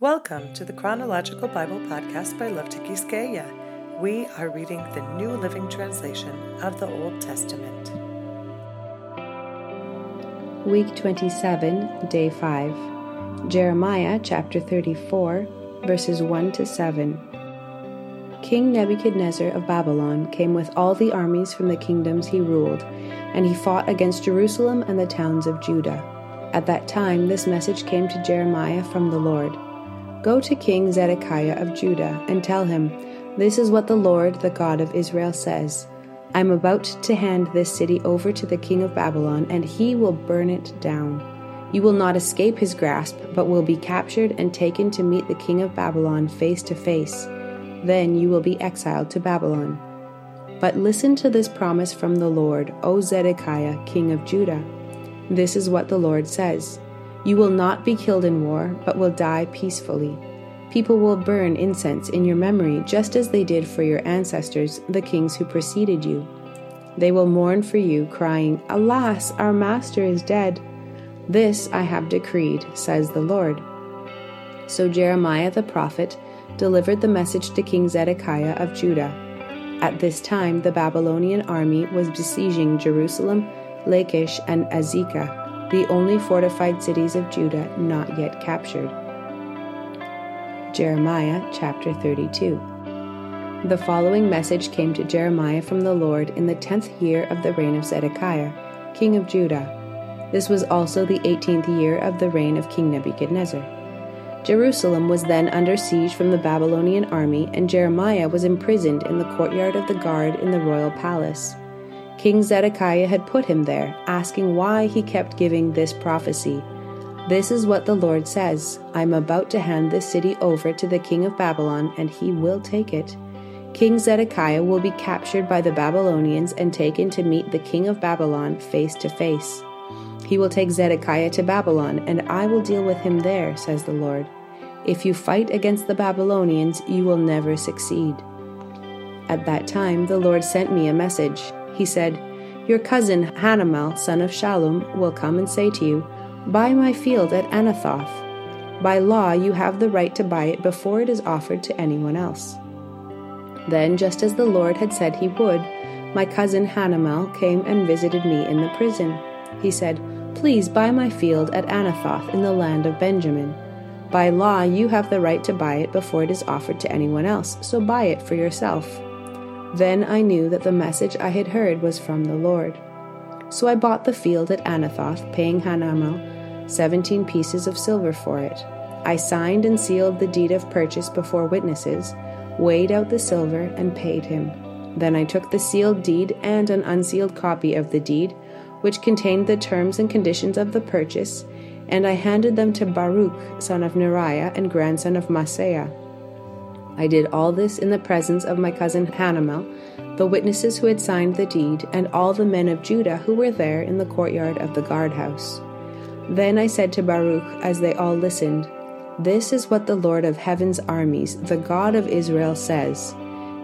Welcome to the Chronological Bible Podcast by Love to Tikiskeya. We are reading the New Living Translation of the Old Testament. Week 27, Day 5. Jeremiah chapter 34, verses 1 to 7. King Nebuchadnezzar of Babylon came with all the armies from the kingdoms he ruled, and he fought against Jerusalem and the towns of Judah. At that time, this message came to Jeremiah from the Lord Go to King Zedekiah of Judah and tell him, This is what the Lord, the God of Israel, says I am about to hand this city over to the king of Babylon, and he will burn it down. You will not escape his grasp, but will be captured and taken to meet the king of Babylon face to face. Then you will be exiled to Babylon. But listen to this promise from the Lord, O Zedekiah, king of Judah. This is what the Lord says You will not be killed in war, but will die peacefully. People will burn incense in your memory, just as they did for your ancestors, the kings who preceded you. They will mourn for you, crying, Alas, our master is dead. This I have decreed, says the Lord. So Jeremiah the prophet delivered the message to King Zedekiah of Judah. At this time, the Babylonian army was besieging Jerusalem Lachish, and Azekah, the only fortified cities of Judah not yet captured. Jeremiah chapter 32. The following message came to Jeremiah from the Lord in the tenth year of the reign of Zedekiah, king of Judah. This was also the eighteenth year of the reign of King Nebuchadnezzar. Jerusalem was then under siege from the Babylonian army, and Jeremiah was imprisoned in the courtyard of the guard in the royal palace. King Zedekiah had put him there, asking why he kept giving this prophecy. This is what the Lord says I am about to hand this city over to the king of Babylon, and he will take it. King Zedekiah will be captured by the Babylonians and taken to meet the king of Babylon face to face. He will take Zedekiah to Babylon, and I will deal with him there, says the Lord. If you fight against the Babylonians, you will never succeed. At that time, the Lord sent me a message. He said, Your cousin Hanamel, son of Shallum, will come and say to you, Buy my field at Anathoth. By law, you have the right to buy it before it is offered to anyone else. Then, just as the Lord had said he would, my cousin Hanamel came and visited me in the prison. He said, Please buy my field at Anathoth in the land of Benjamin. By law, you have the right to buy it before it is offered to anyone else, so buy it for yourself. Then I knew that the message I had heard was from the Lord. So I bought the field at Anathoth, paying Hanamel seventeen pieces of silver for it. I signed and sealed the deed of purchase before witnesses, weighed out the silver, and paid him. Then I took the sealed deed and an unsealed copy of the deed, which contained the terms and conditions of the purchase, and I handed them to Baruch, son of Neriah and grandson of Maaseiah I did all this in the presence of my cousin Hanamel, the witnesses who had signed the deed, and all the men of Judah who were there in the courtyard of the guardhouse. Then I said to Baruch, as they all listened, This is what the Lord of heaven's armies, the God of Israel, says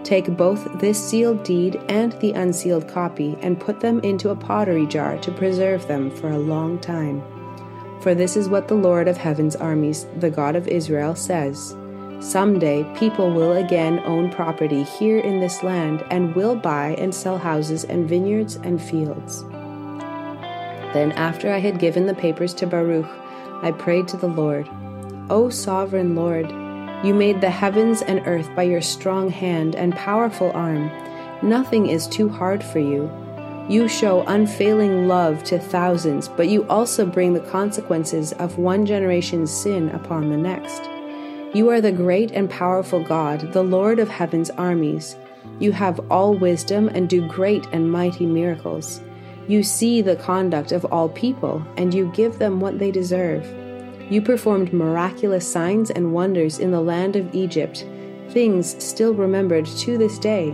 Take both this sealed deed and the unsealed copy, and put them into a pottery jar to preserve them for a long time. For this is what the Lord of heaven's armies, the God of Israel, says. Someday, people will again own property here in this land and will buy and sell houses and vineyards and fields. Then, after I had given the papers to Baruch, I prayed to the Lord, O sovereign Lord, you made the heavens and earth by your strong hand and powerful arm. Nothing is too hard for you. You show unfailing love to thousands, but you also bring the consequences of one generation's sin upon the next. You are the great and powerful God, the Lord of heaven's armies. You have all wisdom and do great and mighty miracles. You see the conduct of all people, and you give them what they deserve. You performed miraculous signs and wonders in the land of Egypt, things still remembered to this day.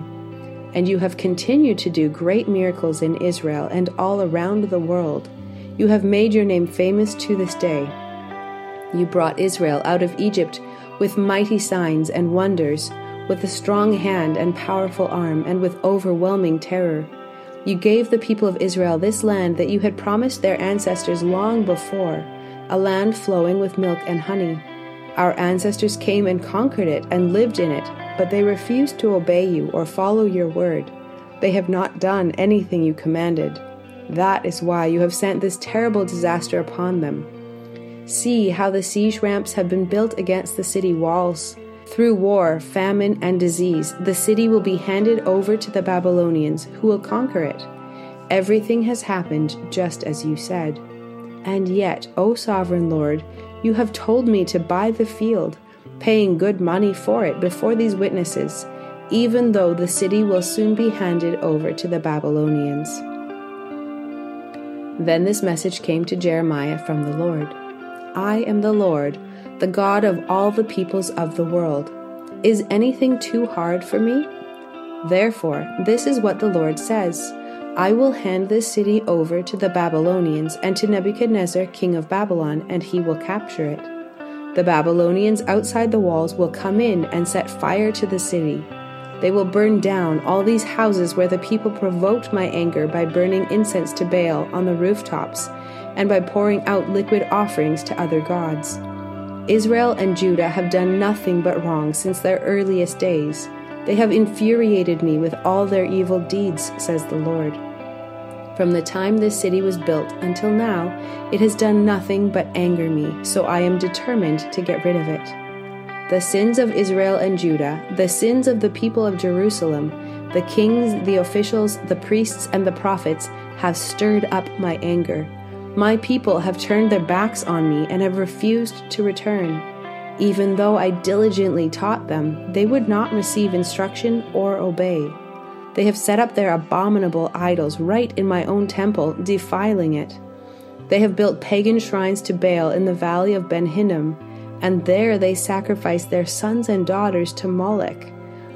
And you have continued to do great miracles in Israel and all around the world. You have made your name famous to this day. You brought Israel out of Egypt with mighty signs and wonders, with a strong hand and powerful arm, and with overwhelming terror. You gave the people of Israel this land that you had promised their ancestors long before, a land flowing with milk and honey. Our ancestors came and conquered it and lived in it, but they refused to obey you or follow your word. They have not done anything you commanded. That is why you have sent this terrible disaster upon them. See how the siege ramps have been built against the city walls. Through war, famine, and disease, the city will be handed over to the Babylonians, who will conquer it. Everything has happened just as you said. And yet, O sovereign Lord, you have told me to buy the field, paying good money for it before these witnesses, even though the city will soon be handed over to the Babylonians. Then this message came to Jeremiah from the Lord. I am the Lord, the God of all the peoples of the world. Is anything too hard for me? Therefore, this is what the Lord says I will hand this city over to the Babylonians and to Nebuchadnezzar, king of Babylon, and he will capture it. The Babylonians outside the walls will come in and set fire to the city. They will burn down all these houses where the people provoked my anger by burning incense to Baal on the rooftops and by pouring out liquid offerings to other gods. Israel and Judah have done nothing but wrong since their earliest days. They have infuriated me with all their evil deeds, says the Lord. From the time this city was built until now, it has done nothing but anger me, so I am determined to get rid of it. The sins of Israel and Judah, the sins of the people of Jerusalem, the kings, the officials, the priests, and the prophets have stirred up my anger. My people have turned their backs on me and have refused to return. Even though I diligently taught them, they would not receive instruction or obey. They have set up their abominable idols right in my own temple, defiling it. They have built pagan shrines to Baal in the valley of Ben Hinnom, and there they sacrifice their sons and daughters to Moloch.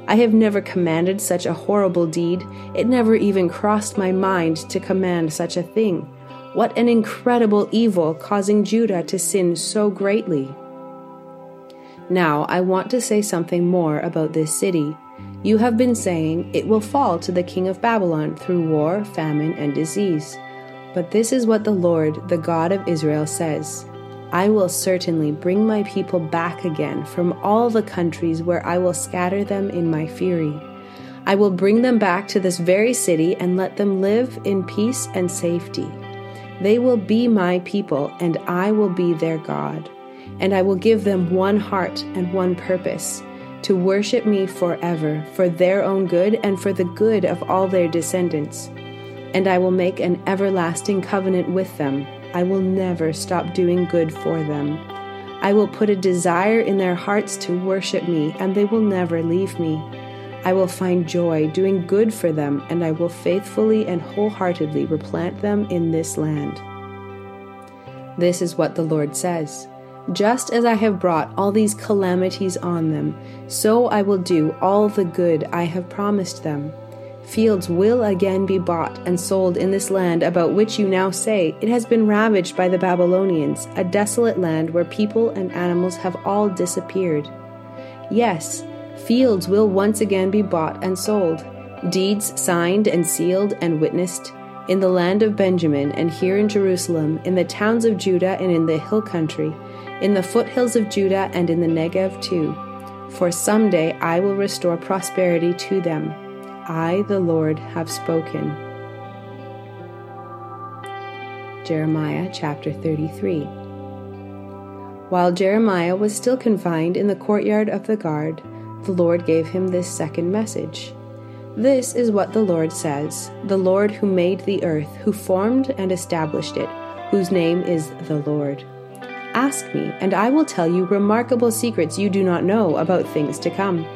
I have never commanded such a horrible deed. It never even crossed my mind to command such a thing. What an incredible evil causing Judah to sin so greatly. Now, I want to say something more about this city. You have been saying it will fall to the king of Babylon through war, famine, and disease. But this is what the Lord, the God of Israel, says I will certainly bring my people back again from all the countries where I will scatter them in my fury. I will bring them back to this very city and let them live in peace and safety. They will be my people, and I will be their God. And I will give them one heart and one purpose to worship me forever, for their own good and for the good of all their descendants. And I will make an everlasting covenant with them. I will never stop doing good for them. I will put a desire in their hearts to worship me, and they will never leave me. I will find joy doing good for them, and I will faithfully and wholeheartedly replant them in this land. This is what the Lord says Just as I have brought all these calamities on them, so I will do all the good I have promised them. Fields will again be bought and sold in this land about which you now say, It has been ravaged by the Babylonians, a desolate land where people and animals have all disappeared. Yes, Fields will once again be bought and sold, deeds signed and sealed and witnessed, in the land of Benjamin and here in Jerusalem, in the towns of Judah and in the hill country, in the foothills of Judah and in the Negev too. For some day I will restore prosperity to them. I, the Lord, have spoken. Jeremiah chapter 33. While Jeremiah was still confined in the courtyard of the guard, the Lord gave him this second message. This is what the Lord says the Lord who made the earth, who formed and established it, whose name is the Lord. Ask me, and I will tell you remarkable secrets you do not know about things to come.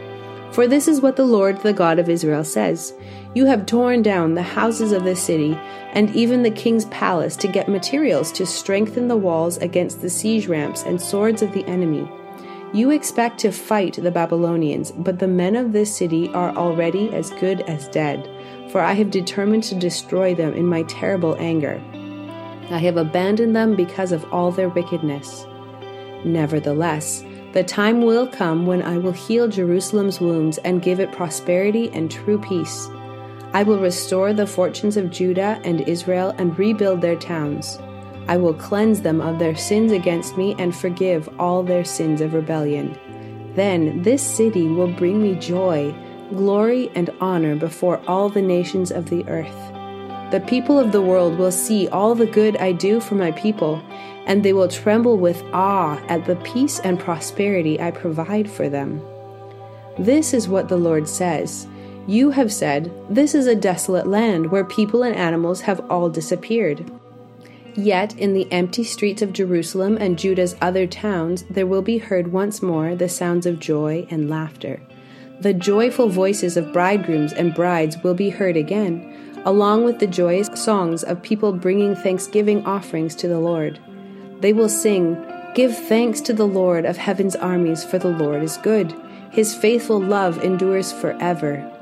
For this is what the Lord, the God of Israel, says You have torn down the houses of the city, and even the king's palace, to get materials to strengthen the walls against the siege ramps and swords of the enemy. You expect to fight the Babylonians, but the men of this city are already as good as dead, for I have determined to destroy them in my terrible anger. I have abandoned them because of all their wickedness. Nevertheless, the time will come when I will heal Jerusalem's wounds and give it prosperity and true peace. I will restore the fortunes of Judah and Israel and rebuild their towns. I will cleanse them of their sins against me and forgive all their sins of rebellion. Then this city will bring me joy, glory, and honor before all the nations of the earth. The people of the world will see all the good I do for my people, and they will tremble with awe at the peace and prosperity I provide for them. This is what the Lord says. You have said, This is a desolate land where people and animals have all disappeared. Yet in the empty streets of Jerusalem and Judah's other towns there will be heard once more the sounds of joy and laughter. The joyful voices of bridegrooms and brides will be heard again, along with the joyous songs of people bringing thanksgiving offerings to the Lord. They will sing, Give thanks to the Lord of heaven's armies, for the Lord is good. His faithful love endures forever.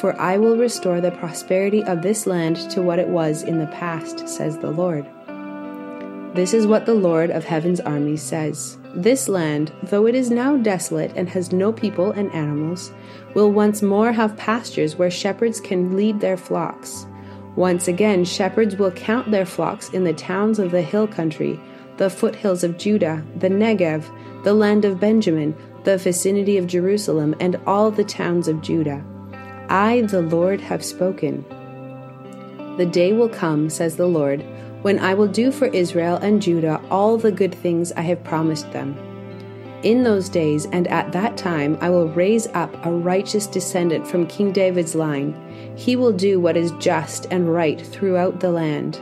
For I will restore the prosperity of this land to what it was in the past, says the Lord. This is what the Lord of heaven's armies says This land, though it is now desolate and has no people and animals, will once more have pastures where shepherds can lead their flocks. Once again, shepherds will count their flocks in the towns of the hill country, the foothills of Judah, the Negev, the land of Benjamin, the vicinity of Jerusalem, and all the towns of Judah. I, the Lord, have spoken. The day will come, says the Lord when I will do for Israel and Judah all the good things I have promised them. In those days and at that time I will raise up a righteous descendant from King David's line. He will do what is just and right throughout the land.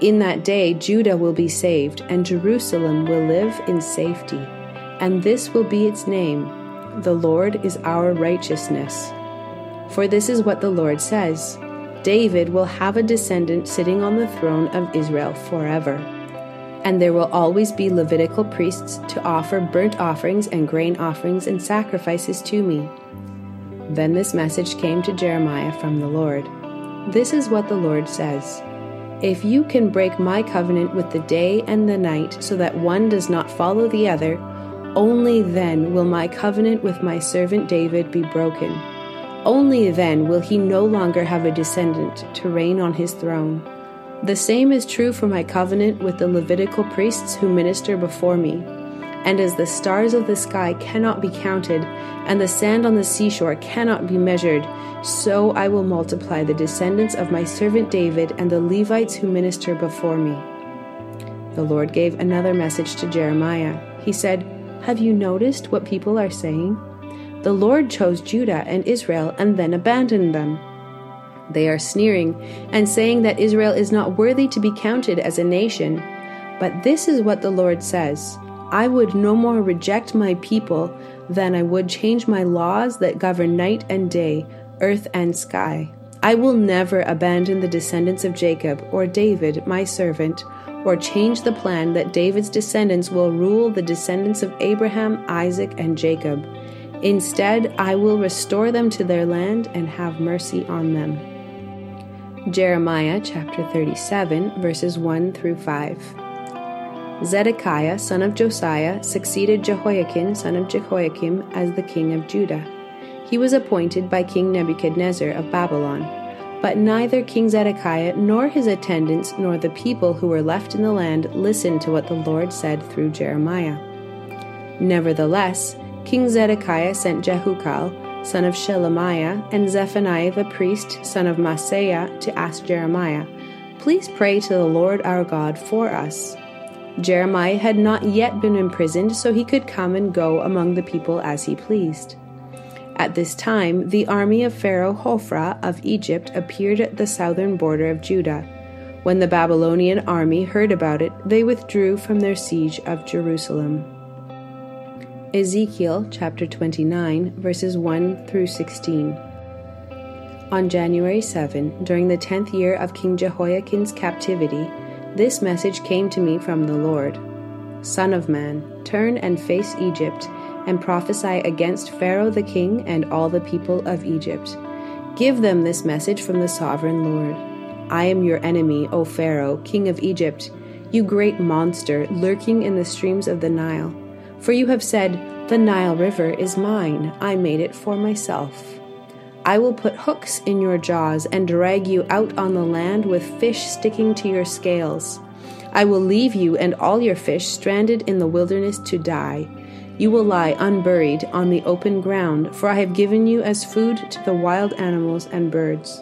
In that day Judah will be saved, and Jerusalem will live in safety. And this will be its name The Lord is our righteousness. For this is what the Lord says. David will have a descendant sitting on the throne of Israel forever. And there will always be Levitical priests to offer burnt offerings and grain offerings and sacrifices to me. Then this message came to Jeremiah from the Lord. This is what the Lord says If you can break my covenant with the day and the night so that one does not follow the other, only then will my covenant with my servant David be broken only then will he no longer have a descendant to reign on his throne. The same is true for my covenant with the Levitical priests who minister before me. And as the stars of the sky cannot be counted, and the sand on the seashore cannot be measured, so I will multiply the descendants of my servant David and the Levites who minister before me. The Lord gave another message to Jeremiah. He said, Have you noticed what people are saying? The Lord chose Judah and Israel and then abandoned them. They are sneering and saying that Israel is not worthy to be counted as a nation. But this is what the Lord says I would no more reject my people than I would change my laws that govern night and day, earth and sky. I will never abandon the descendants of Jacob or David, my servant, or change the plan that David's descendants will rule the descendants of Abraham, Isaac, and Jacob. Instead, I will restore them to their land and have mercy on them. Jeremiah chapter 37, verses 1 through 5. Zedekiah, son of Josiah, succeeded Jehoiachin, son of Jehoiakim, as the king of Judah. He was appointed by King Nebuchadnezzar of Babylon. But neither King Zedekiah nor his attendants nor the people who were left in the land listened to what the Lord said through Jeremiah. Nevertheless, King Zedekiah sent Jehukal, son of Shelemiah, and Zephaniah the priest, son of Maaseiah, to ask Jeremiah, Please pray to the Lord our God for us. Jeremiah had not yet been imprisoned, so he could come and go among the people as he pleased. At this time, the army of Pharaoh Hophra of Egypt appeared at the southern border of Judah. When the Babylonian army heard about it, they withdrew from their siege of Jerusalem. Ezekiel chapter 29, verses 1 through 16. On January 7, during the tenth year of King Jehoiachin's captivity, this message came to me from the Lord Son of man, turn and face Egypt, and prophesy against Pharaoh the king and all the people of Egypt. Give them this message from the sovereign Lord I am your enemy, O Pharaoh, king of Egypt, you great monster lurking in the streams of the Nile. For you have said, The Nile River is mine, I made it for myself. I will put hooks in your jaws and drag you out on the land with fish sticking to your scales. I will leave you and all your fish stranded in the wilderness to die. You will lie unburied on the open ground, for I have given you as food to the wild animals and birds.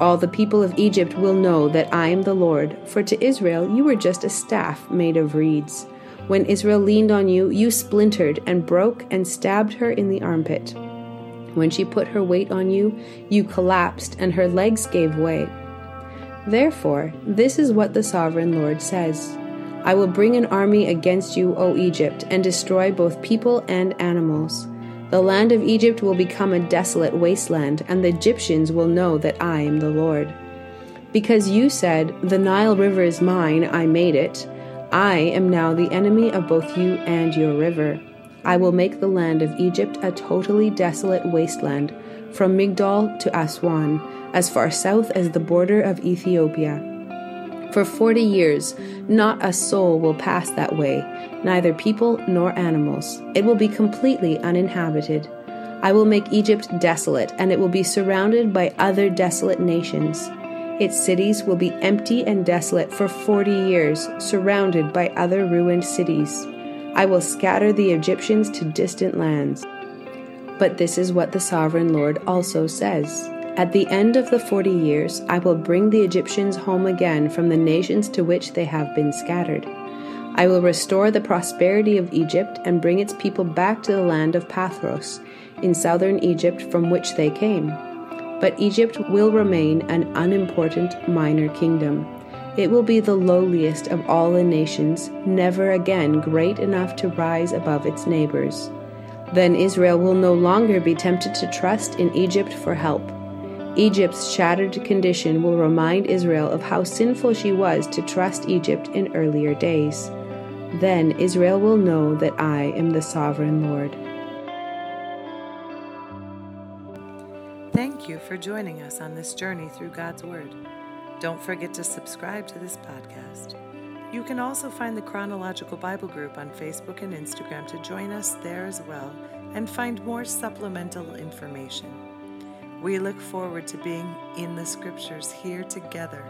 All the people of Egypt will know that I am the Lord, for to Israel you were just a staff made of reeds. When Israel leaned on you, you splintered and broke and stabbed her in the armpit. When she put her weight on you, you collapsed and her legs gave way. Therefore, this is what the sovereign Lord says I will bring an army against you, O Egypt, and destroy both people and animals. The land of Egypt will become a desolate wasteland, and the Egyptians will know that I am the Lord. Because you said, The Nile River is mine, I made it, I am now the enemy of both you and your river. I will make the land of Egypt a totally desolate wasteland, from Migdol to Aswan, as far south as the border of Ethiopia. For forty years, not a soul will pass that way, neither people nor animals. It will be completely uninhabited. I will make Egypt desolate, and it will be surrounded by other desolate nations. Its cities will be empty and desolate for forty years, surrounded by other ruined cities. I will scatter the Egyptians to distant lands. But this is what the sovereign Lord also says At the end of the forty years, I will bring the Egyptians home again from the nations to which they have been scattered. I will restore the prosperity of Egypt and bring its people back to the land of Pathros, in southern Egypt from which they came. But Egypt will remain an unimportant minor kingdom. It will be the lowliest of all the nations, never again great enough to rise above its neighbors. Then Israel will no longer be tempted to trust in Egypt for help. Egypt's shattered condition will remind Israel of how sinful she was to trust Egypt in earlier days. Then Israel will know that I am the sovereign Lord. Thank you for joining us on this journey through God's Word. Don't forget to subscribe to this podcast. You can also find the Chronological Bible Group on Facebook and Instagram to join us there as well and find more supplemental information. We look forward to being in the scriptures here together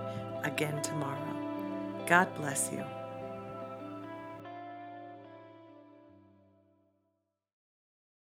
again tomorrow. God bless you.